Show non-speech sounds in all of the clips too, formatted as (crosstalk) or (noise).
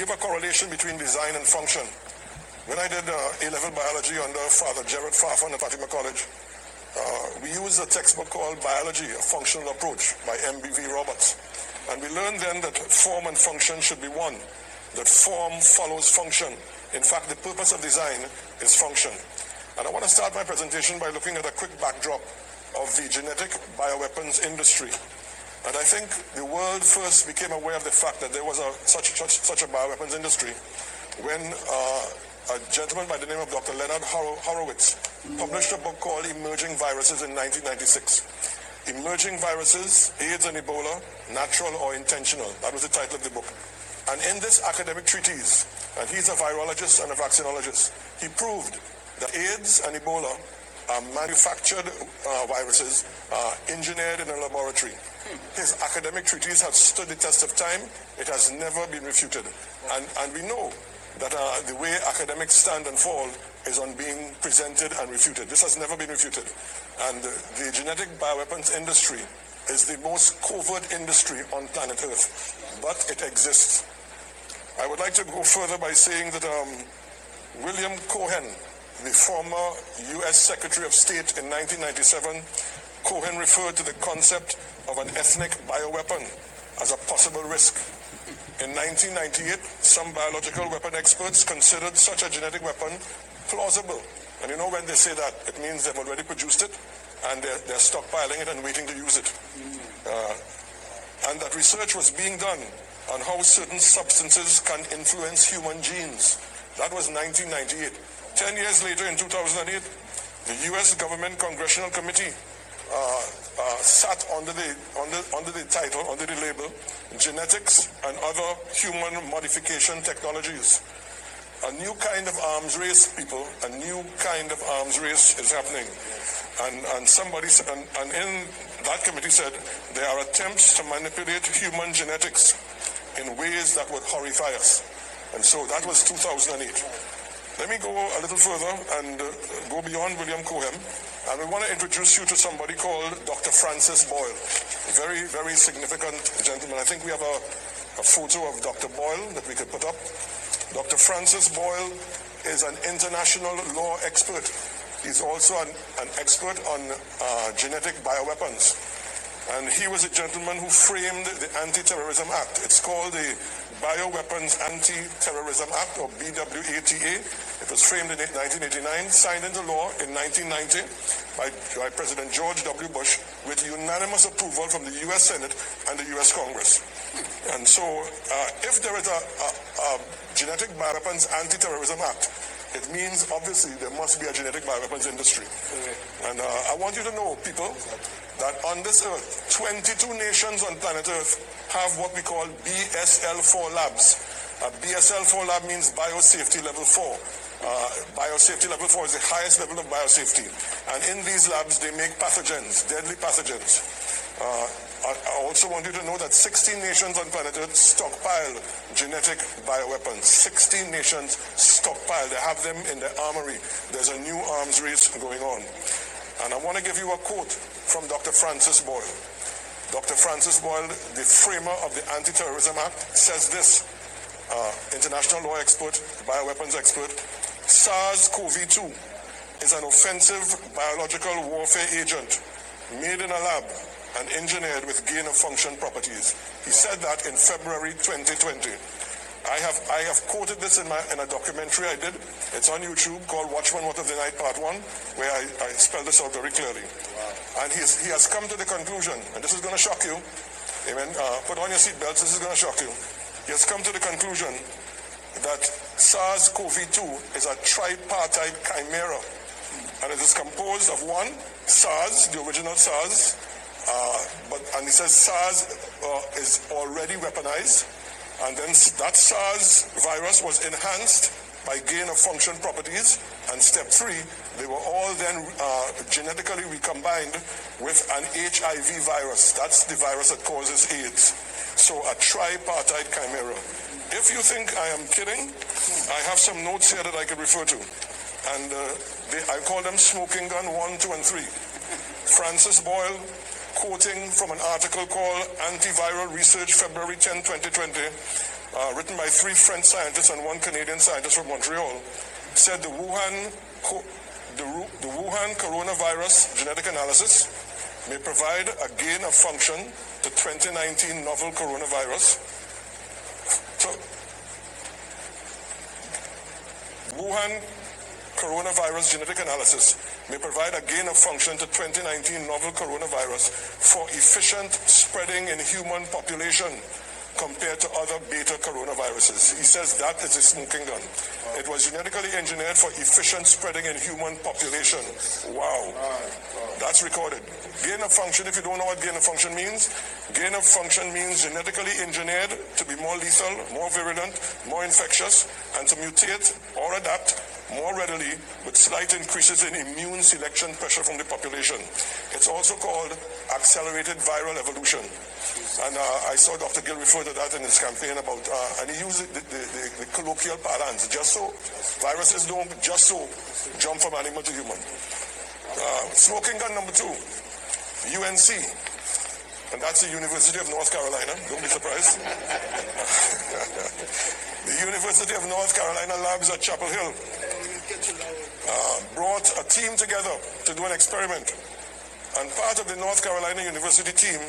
give a correlation between design and function. When I did uh, A-level biology under Father Gerard Farfan at Fatima College, uh, we used a textbook called Biology, a Functional Approach by M.B.V. Roberts. And we learned then that form and function should be one, that form follows function. In fact, the purpose of design is function. And I want to start my presentation by looking at a quick backdrop of the genetic bioweapons industry. And I think the world first became aware of the fact that there was a, such, such, such a bioweapons industry when uh, a gentleman by the name of Dr. Leonard Horowitz published a book called Emerging Viruses in 1996. Emerging Viruses, AIDS and Ebola, Natural or Intentional. That was the title of the book. And in this academic treatise, and he's a virologist and a vaccinologist, he proved that AIDS and Ebola are manufactured uh, viruses uh, engineered in a laboratory. His academic treatise has stood the test of time. It has never been refuted. And, and we know that uh, the way academics stand and fall is on being presented and refuted. This has never been refuted. And the genetic bioweapons industry is the most covert industry on planet Earth, but it exists. I would like to go further by saying that um, William Cohen, the former U.S. Secretary of State in 1997, Cohen referred to the concept of an ethnic bioweapon as a possible risk. In 1998, some biological weapon experts considered such a genetic weapon plausible. And you know when they say that, it means they've already produced it and they're, they're stockpiling it and waiting to use it. Uh, and that research was being done on how certain substances can influence human genes. That was 1998. Ten years later, in 2008, the U.S. government congressional committee uh, uh, sat under the, under, under the title, under the label, Genetics and Other Human Modification Technologies. A new kind of arms race, people, a new kind of arms race is happening. And, and somebody, and, and in that committee said, there are attempts to manipulate human genetics in ways that would horrify us. And so that was 2008. Let me go a little further and uh, go beyond William Cohen. And we want to introduce you to somebody called Dr. Francis Boyle. Very, very significant gentleman. I think we have a, a photo of Dr. Boyle that we could put up. Dr. Francis Boyle is an international law expert. He's also an, an expert on uh, genetic bioweapons. And he was a gentleman who framed the Anti-Terrorism Act. It's called the Bioweapons Anti-Terrorism Act, or BWATA. It was framed in 1989, signed into law in 1990 by, by President George W. Bush with unanimous approval from the U.S. Senate and the U.S. Congress. And so uh, if there is a, a, a Genetic Bioweapons Anti-Terrorism Act, it means obviously there must be a genetic bioweapons industry. And uh, I want you to know, people, that on this earth, 22 nations on planet Earth have what we call BSL-4 labs. Uh, BSL-4 lab means biosafety level 4. Uh, biosafety level 4 is the highest level of biosafety. And in these labs, they make pathogens, deadly pathogens. Uh, I also want you to know that 16 nations on planet Earth stockpile genetic bioweapons. 16 nations stockpile. They have them in their armory. There's a new arms race going on. And I want to give you a quote from Dr. Francis Boyle. Dr. Francis Boyle, the framer of the Anti-Terrorism Act, says this, uh, international law expert, bioweapons expert, SARS-CoV-2 is an offensive biological warfare agent made in a lab and engineered with gain of function properties. He said that in February 2020. I have I have quoted this in my in a documentary I did. It's on YouTube called Watchman What of the Night Part One, where I, I spell this out very clearly. Wow. And he's, he has come to the conclusion, and this is going to shock you. Amen. Uh, put on your seatbelts. This is going to shock you. He has come to the conclusion that SARS-CoV-2 is a tripartite chimera, and it is composed of one SARS, the original SARS, uh, but and he says SARS uh, is already weaponized. And then that SARS virus was enhanced by gain of function properties. And step three, they were all then uh, genetically recombined with an HIV virus. That's the virus that causes AIDS. So a tripartite chimera. If you think I am kidding, I have some notes here that I can refer to. And uh, they, I call them smoking gun one, two, and three. Francis Boyle, quoting from an article called Antiviral Research, February 10, 2020, uh, written by three French scientists and one Canadian scientist from Montreal, said the Wuhan, the, the Wuhan coronavirus genetic analysis may provide a gain of function to 2019 novel coronavirus. So, Wuhan coronavirus genetic analysis may provide a gain of function to 2019 novel coronavirus for efficient spreading in human population compared to other beta coronaviruses. He says that is a smoking gun. It was genetically engineered for efficient spreading in human population. Wow. That's recorded. Gain of function, if you don't know what gain of function means, gain of function means genetically engineered to be more lethal, more virulent, more infectious, and to mutate or adapt more readily with slight increases in immune selection pressure from the population. It's also called accelerated viral evolution. And uh, I saw Dr. Gill refer to that in his campaign about, uh, and he used the, the, the, the, colloquial parlance, just so viruses don't just so jump from animal to human. Uh, smoking gun number two, UNC. And that's the University of North Carolina. Don't be surprised. (laughs) the University of North Carolina labs at Chapel Hill uh, brought a team together to do an experiment. And part of the North Carolina University team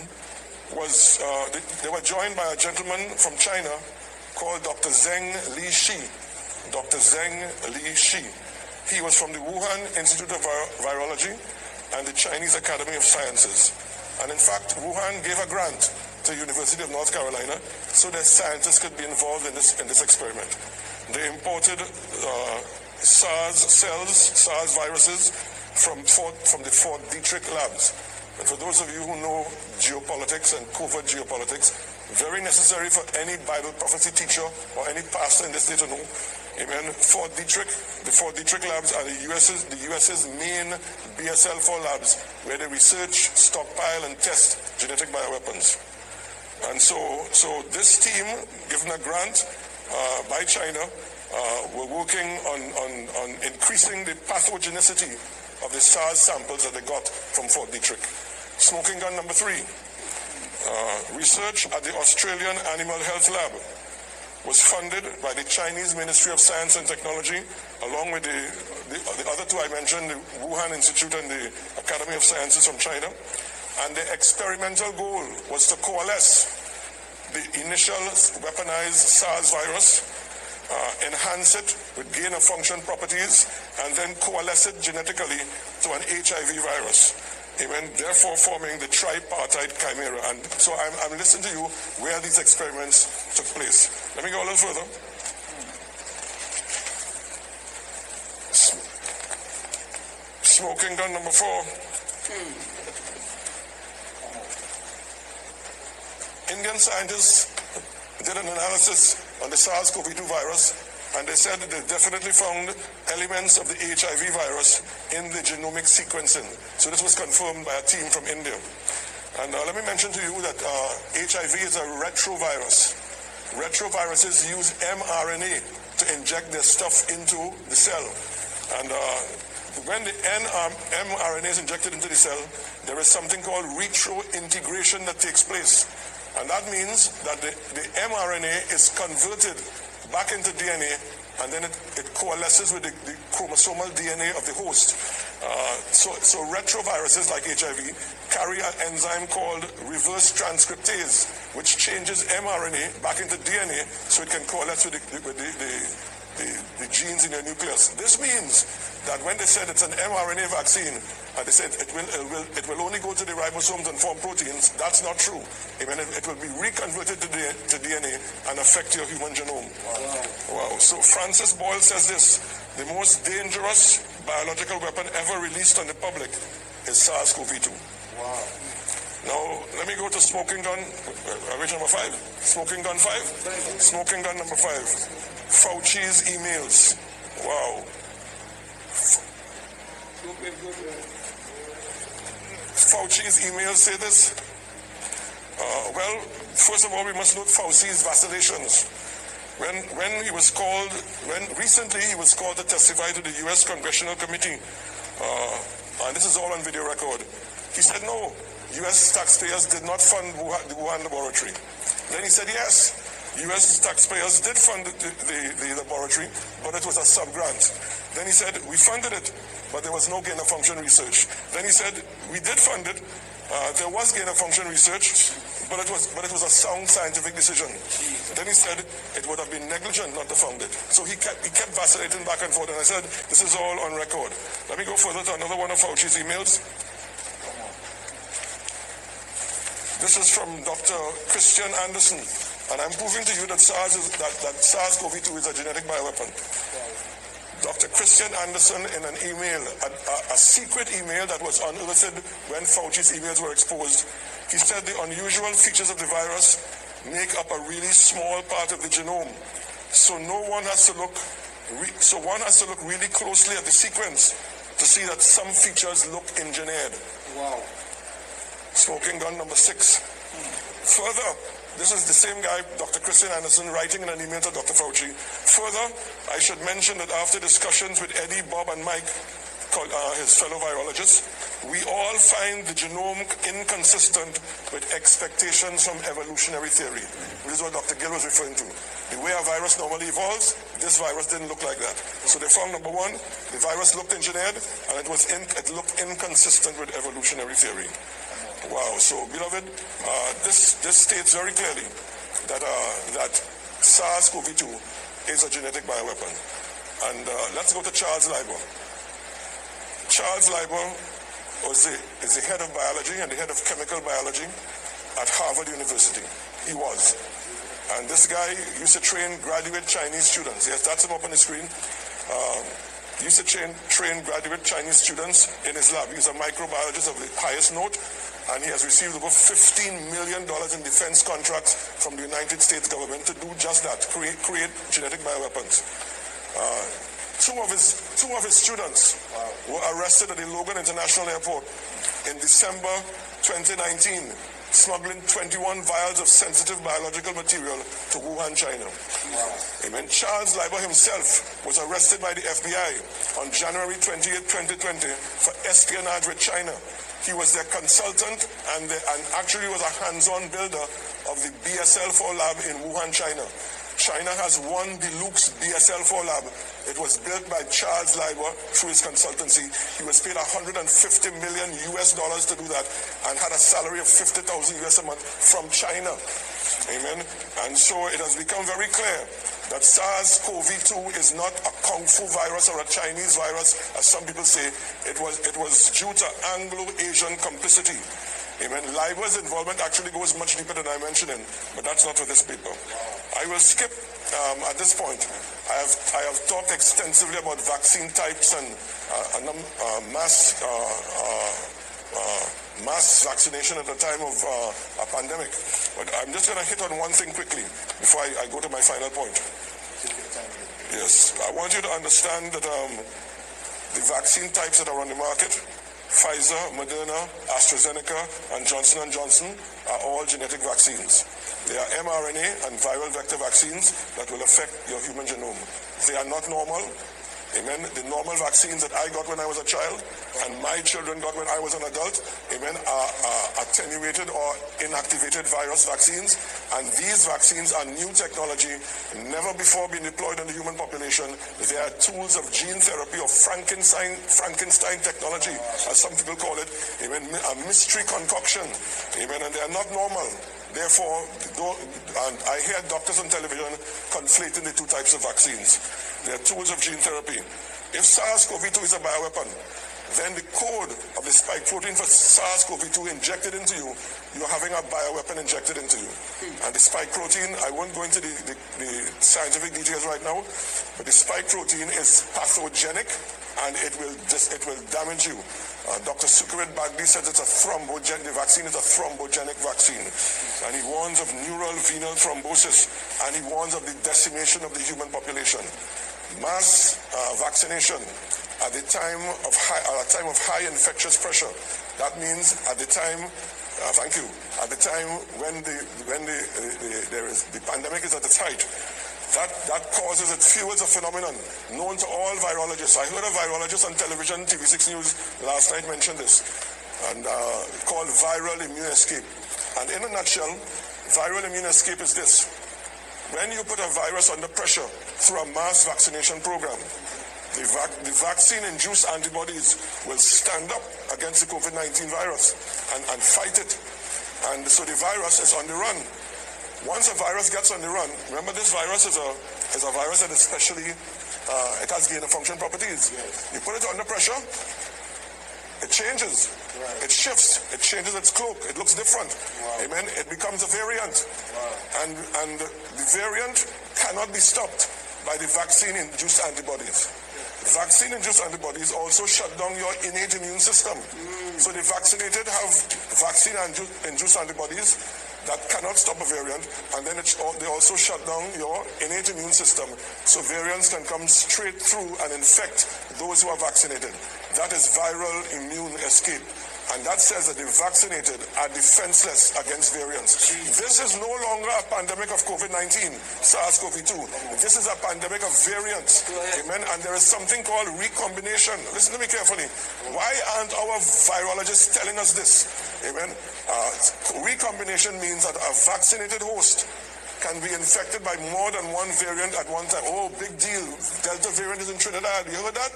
was, uh, they, they, were joined by a gentleman from China called Dr. Zeng Li Shi. Dr. Zeng Li Shi. He was from the Wuhan Institute of Virology and the Chinese Academy of Sciences. And in fact, Wuhan gave a grant to the University of North Carolina so that scientists could be involved in this, in this experiment. They imported uh, SARS cells, SARS viruses from, Fort, from the Fort Detrick labs. And for those of you who know geopolitics and covert geopolitics, very necessary for any Bible prophecy teacher or any pastor in this state to know. Amen. Fort Detrick, the Fort Detrick labs are the US's, the US's main BSL-4 labs where they research, stockpile, and test genetic bioweapons. And so, so this team, given a grant uh, by China, uh, we're working on, on, on increasing the pathogenicity of the SARS samples that they got from Fort Detrick. Smoking gun number three. Uh, research at the Australian Animal Health Lab was funded by the Chinese Ministry of Science and Technology, along with the, the, the, other two I mentioned, the Wuhan Institute and the Academy of Sciences from China. And the experimental goal was to coalesce the initial weaponized SARS virus uh, enhance it with gain of function properties, and then coalesce it genetically to an HIV virus. Amen. Therefore, forming the tripartite chimera. And so I'm, I'm listening to you where these experiments took place. Let me go a little further. Smoking gun number four. Indian scientists did an analysis on the SARS-CoV-2 virus, and they said they definitely found elements of the HIV virus in the genomic sequencing. So this was confirmed by a team from India. And uh, let me mention to you that uh, HIV is a retrovirus. Retroviruses use mRNA to inject their stuff into the cell. And uh, when the mRNA is injected into the cell, there is something called retrointegration that takes place. And that means that the, the mRNA is converted back into DNA and then it, it coalesces with the, the, chromosomal DNA of the host. Uh, so, so retroviruses like HIV carry an enzyme called reverse transcriptase, which changes mRNA back into DNA so it can coalesce with the, with the the, the genes in your nucleus. This means that when they said it's an mRNA vaccine, and they said it will, it will, it will only go to the ribosomes and form proteins, that's not true. It, it will be reconverted to, the, to DNA and affect your human genome. Wow. wow. So Francis Boyle says this, the most dangerous biological weapon ever released on the public is SARS-CoV-2. Wow. Now, let me go to smoking gun, uh, uh number five. Smoking gun five? Smoking gun number five. Fauci's emails. Wow. Fauci's emails say this. Uh, well, first of all, we must note Fauci's vacillations. When, when he was called, when recently he was called to testify to the U.S. Congressional Committee, uh, and this is all on video record, he said no, U.S. taxpayers did not fund the Wuhan laboratory. Then he said yes. U.S. taxpayers did fund the, the, the laboratory, but it was a sub-grant. Then he said, we funded it, but there was no gain-of-function research. Then he said, we did fund it, uh, there was gain-of-function research, but it was but it was a sound scientific decision. Then he said it would have been negligent not to fund it. So he kept he kept vacillating back and forth, and I said, this is all on record. Let me go further to another one of Fauci's emails. This is from Dr. Kristian Andersen, and I'm proving to you that SARS is, that, that SARS-CoV-2 is a genetic bioweapon. Dr. Kristian Andersen in an email, a, a, a, secret email that was unearthed when Fauci's emails were exposed. He said the unusual features of the virus make up a really small part of the genome. So no one has to look, so one has to look really closely at the sequence to see that some features look engineered. Wow. Smoking gun number six. Further, this is the same guy, Dr. Kristian Andersen, writing in an email to Dr. Fauci. Further, I should mention that after discussions with Eddie, Bob, and Mike, uh, his fellow virologists, we all find the genome inconsistent with expectations from evolutionary theory. This is what Dr. Gill was referring to. The way a virus normally evolves, this virus didn't look like that. So they found number one, the virus looked engineered, and it was in, it looked inconsistent with evolutionary theory. Wow. So, beloved, uh, this this states very clearly that uh, that SARS-CoV-2 is a genetic bioweapon. And uh, let's go to Charles Lieber. Charles Lieber was the, is the head of biology and the head of chemical biology at Harvard University. He was. And this guy used to train graduate Chinese students. Yes, that's him up on the screen. Um, used to train, train graduate Chinese students in his lab. He's a microbiologist of the highest note and he has received over $15 million in defense contracts from the United States government to do just that, create, create genetic bioweapons. Uh, two, of his, two of his students were arrested at the Logan International Airport in December 2019, smuggling 21 vials of sensitive biological material to Wuhan, China. Wow. Amen. Charles Lieber himself was arrested by the FBI on January 28, 2020 for espionage with China he was their consultant and, the, and actually was a hands-on builder of the BSL-4 lab in Wuhan, China. China has one Belux BSL-4 lab. It was built by Charles Lieber through his consultancy. He was paid 150 million US dollars to do that and had a salary of 50,000 US a month from China. Amen. And so it has become very clear that SARS-CoV-2 is not a Kung Fu virus or a Chinese virus, as some people say. It was, it was due to Anglo-Asian complicity. Amen. Lieber's involvement actually goes much deeper than I mentioned, in, but that's not for this paper. I will skip um, at this point. I have, I have talked extensively about vaccine types and uh, uh, mass uh, uh, mass vaccination at the time of uh, a pandemic. But I'm just going to hit on one thing quickly before I, I, go to my final point. Yes, I want you to understand that um, the vaccine types that are on the market, Pfizer, Moderna, AstraZeneca, and Johnson & Johnson are all genetic vaccines. They are mRNA and viral vector vaccines that will affect your human genome. They are not normal. Amen. The normal vaccines that I got when I was a child and my children got when I was an adult, amen, are, are attenuated or inactivated virus vaccines. And these vaccines are new technology, never before been deployed in the human population. They are tools of gene therapy or Frankenstein, Frankenstein technology, as some people call it. Amen. A mystery concoction. Amen. And they are not normal. Therefore, and I hear doctors on television conflating the two types of vaccines. They are tools of gene therapy. If SARS-CoV-2 is a bioweapon, then the code of the spike protein for SARS-CoV-2 injected into you, you're having a bioweapon injected into you. And the spike protein, I won't go into the, the, the scientific details right now, but the spike protein is pathogenic and it will just it will damage you. Uh, Dr. Sucharit Bhakdi says it's a thrombogenic, the vaccine is a thrombogenic vaccine. And he warns of neural venal thrombosis and he warns of the decimation of the human population. Mass uh, vaccination at the time of high, at a time of high infectious pressure. That means at the time uh, thank you. At the time when the when the, the, the, there is the pandemic is at its height, that, that causes, it fuels a phenomenon known to all virologists. I heard a virologist on television, TV6 News, last night mention this, and uh, called viral immune escape. And in a nutshell, viral immune escape is this. when you put a virus under pressure through a mass vaccination program, the, vac- the vaccine-induced antibodies will stand up against the COVID-19 virus and, and fight it. And so the virus is on the run. Once a virus gets on the run, remember this virus is a, is a virus that is specially, uh, it has gain of function properties. Yes. You put it under pressure, it changes. Right. It shifts. It changes its cloak. It looks different. Wow. Amen. It becomes a variant. Wow. And, and the variant cannot be stopped by the vaccine-induced antibodies. Vaccine-induced antibodies also shut down your innate immune system. So the vaccinated have vaccine-induced antibodies that cannot stop a variant, and then they also shut down your innate immune system, so variants can come straight through and infect those who are vaccinated. That is viral immune escape. And that says that the vaccinated are defenseless against variants. This is no longer a pandemic of COVID-19, SARS-CoV-2. This is a pandemic of variants. Amen. And there is something called recombination. Listen to me carefully. Why aren't our virologists telling us this? Amen. Uh, recombination means that a vaccinated host can be infected by more than one variant at one time. Oh, big deal. Delta variant is in Trinidad. You heard that?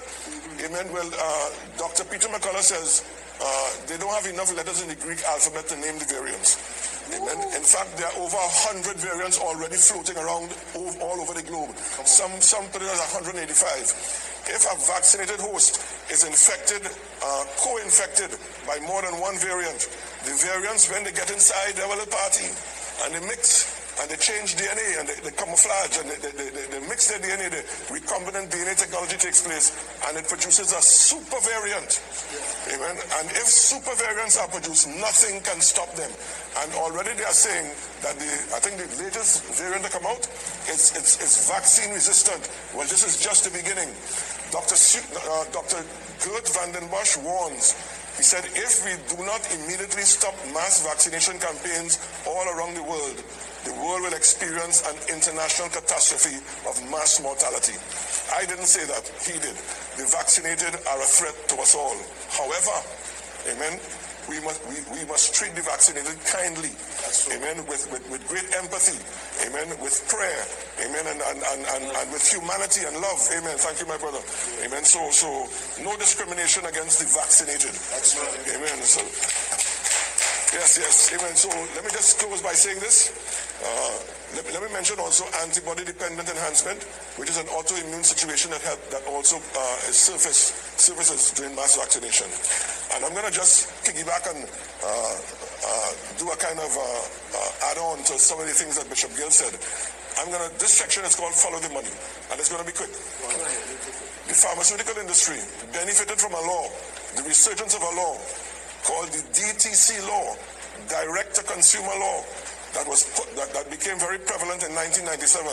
Amen. Well, uh, Dr. Peter McCullough says uh, they don't have enough letters in the Greek alphabet to name the variants. In fact, there are over 100 variants already floating around all over the globe. Some, some put it as 185. If a vaccinated host is infected, uh, co-infected by more than one variant, the variants, when they get inside, they will party and they mix and they change DNA and they, they camouflage and they, they, they, mix their DNA. The recombinant DNA technology takes place and it produces a super variant. Amen. And if super variants are produced, nothing can stop them. And already they are saying that the I think the latest variant to come out is it's, it's vaccine resistant. Well, this is just the beginning. Dr. Su- uh, Dr. Geert Vanden Bossche warns he said, if we do not immediately stop mass vaccination campaigns all around the world, the world will experience an international catastrophe of mass mortality. I didn't say that. He did. The vaccinated are a threat to us all. However, amen, we must, we, we must treat the vaccinated kindly. Amen. With, with, with great empathy. Amen. With prayer. Amen. And, and, and, and, and with humanity and love. Amen. Thank you, my brother. Amen. So, so no discrimination against the vaccinated. That's right. Amen. So, yes, yes. Amen. So let me just close by saying this. Uh, let, let me mention also antibody-dependent enhancement, which is an autoimmune situation that that also uh, is surface surfaces during mass vaccination. And I'm going to just piggyback and uh, uh, do a kind of uh, add-on to some of the things that Bishop Gill said. I'm going to. This section is called "Follow the Money," and it's going to be quick. The pharmaceutical industry benefited from a law, the resurgence of a law called the DTC law, direct to consumer law, that was that, that became very prevalent in 1997.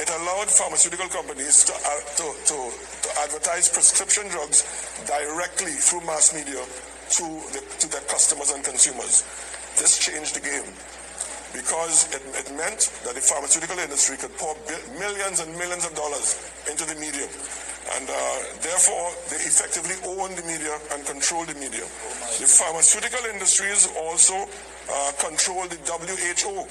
It allowed pharmaceutical companies to, uh, to, to, to advertise prescription drugs directly through mass media to, the, to their customers and consumers. This changed the game because it, it meant that the pharmaceutical industry could pour millions and millions of dollars into the media. And uh, therefore, they effectively own the media and control the media. The pharmaceutical industries also uh, control the WHO,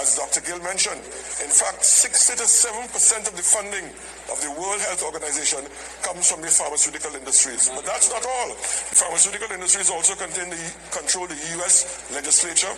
as Dr. Gill mentioned. In fact, 60 to 7 percent of the funding of the World Health Organization comes from the pharmaceutical industries. But that's not all. The pharmaceutical industries also contain the, control the U.S. legislature,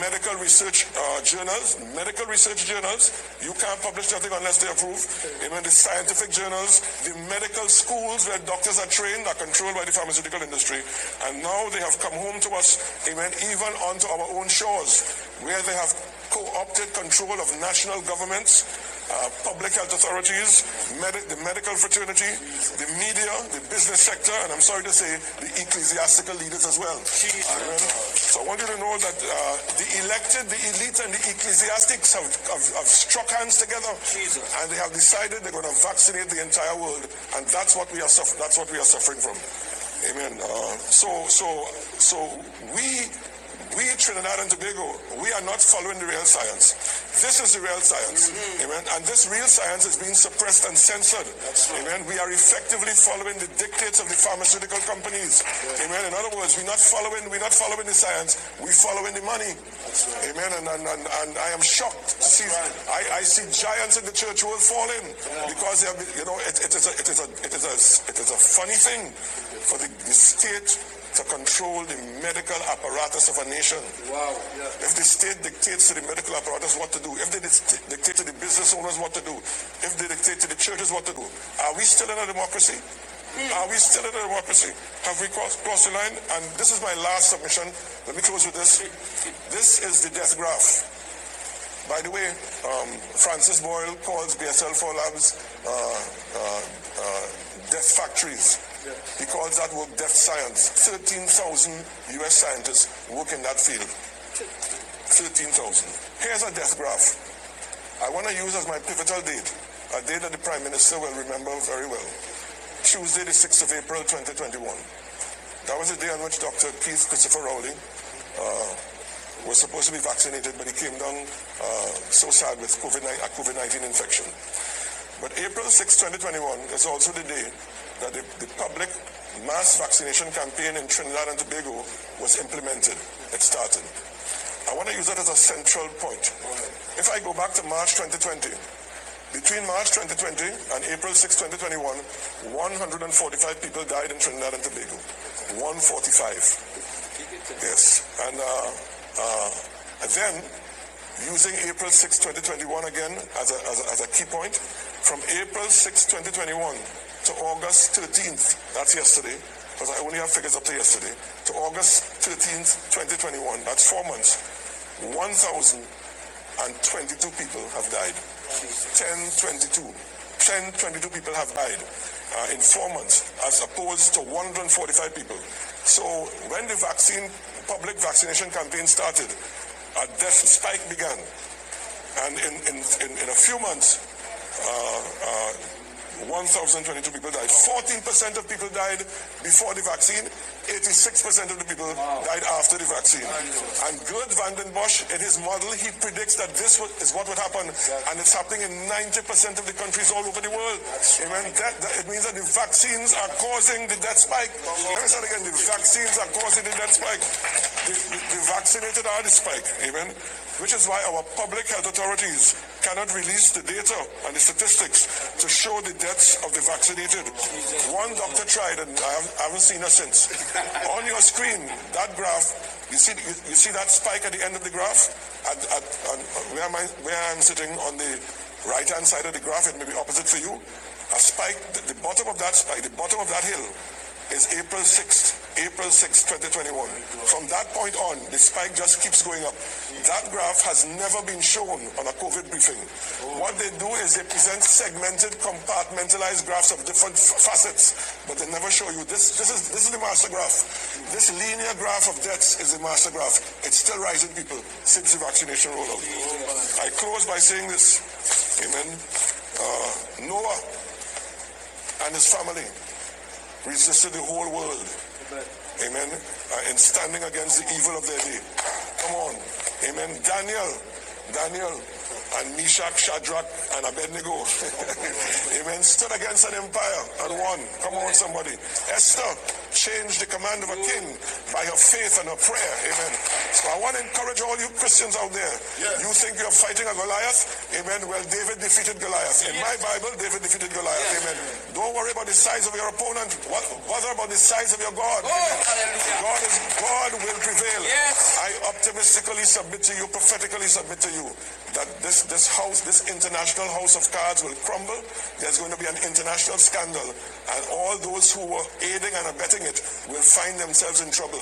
medical research uh, journals, medical research journals. You can't publish nothing unless they approve. Even the scientific journals, the medical schools where doctors are trained are controlled by the pharmaceutical industry. And now they have come home to us, amen, even onto our own shores, where they have co-opted control of national governments, uh, public health authorities, medi- the medical fraternity, the media, the business sector, and I'm sorry to say, the ecclesiastical leaders as well. Amen. So I want you to know that uh, the elected, the elite, and the ecclesiastics have, have, have struck hands together, Jesus. and they have decided they're going to vaccinate the entire world, and that's what we are suff- that's what we are suffering from. Amen. Uh, so so so we we Trinidad and Tobago, we are not following the real science. This is the real science. Amen. And this real science is being suppressed and censored. Amen. We are effectively following the dictates of the pharmaceutical companies. Amen. In other words, we're not following we're not following the science, we're following the money. Amen. And, and, and, and I am shocked to see I, I see giants in the church world falling because they have, you know it, it is a it is a it is a it is a funny thing for the, the state to control the medical apparatus of a nation. Wow. Yeah. If the state dictates to the medical apparatus what to do, if they dictate to the business owners what to do, if they dictate to the churches what to do, are we still in a democracy? Are we still in a democracy? Have we crossed, crossed the line? And this is my last submission. Let me close with this. This is the death graph. By the way, um, Francis Boyle calls BSL4 labs uh, uh, uh, death factories. He calls that work death science. 13,000 US scientists work in that field. 13,000. Here's a death graph. I want to use as my pivotal date, a date that the Prime Minister will remember very well. Tuesday, the 6th of April, 2021. That was the day on which Dr. Keith Christopher Rowley uh, was supposed to be vaccinated, but he came down uh, so sad with COVID-19, a COVID-19 infection. But April 6, 2021 is also the day that the, the public mass vaccination campaign in Trinidad and Tobago was implemented. It started. I want to use that as a central point. If I go back to March 2020, between March 2020 and April 6, 2021, 145 people died in Trinidad and Tobago. 145. Yes. And uh, uh, then, using April 6, 2021 again as a, as a, as a key point, from April 6, 2021 to August 13th, that's yesterday, because I only have figures up to yesterday, to August 13th, 2021, that's four months, 1,022 people have died. 1022. 1022 people have died uh, in four months, as opposed to 145 people. So when the vaccine, public vaccination campaign started, a death spike began. And in, in, in, in a few months, uh, uh, 1,022 people died. 14% of people died before the vaccine. 86% of the people died after the vaccine. And Geert Vanden Bossche, in his model, he predicts that this would- is what would happen. And it's happening in 90% of the countries all over the world. Amen. That, that- it means that the vaccines are causing the death spike. Let me say again. The vaccines are causing the death spike. The, the, vaccinated are the spike. Amen. Which is why our public health authorities cannot release the data and the statistics to show the deaths of the vaccinated. One doctor tried, and I haven't, seen her since. On your screen, that graph, you see, you, you see that spike at the end of the graph? At, at, at, where, I, where I'm sitting on the right-hand side of the graph, it may be opposite for you. A spike, the, the bottom of that spike, the bottom of that hill is April 6th, April 6, 2021. From that point on, the spike just keeps going up. That graph has never been shown on a COVID briefing. What they do is they present segmented, compartmentalized graphs of different facets, but they never show you this. This is this is the master graph. This linear graph of deaths is the master graph. It's still rising, people, since the vaccination rollout. I close by saying this. Amen. Uh, Noah and his family resisted the whole world. Amen. Uh, in standing against the evil of their day. Come on. Amen. Daniel, Daniel, and Meshach, Shadrach, and Abednego. (laughs) Amen. Stood against an empire and won. Come on, somebody. Esther changed the command of a king by her faith and her prayer. Amen. So I want to encourage all you Christians out there. You think you're fighting a Goliath? Amen. Well, David defeated Goliath. In my Bible, David defeated Goliath. Amen. Don't worry about the size of your opponent. What bother about the size of your God? Oh, Amen. God is God will prevail. Yes. I optimistically submit to you, prophetically submit to you, that this, this house, this international house of cards will crumble. There's going to be an international scandal, and all those who were aiding and abetting it will find themselves in trouble.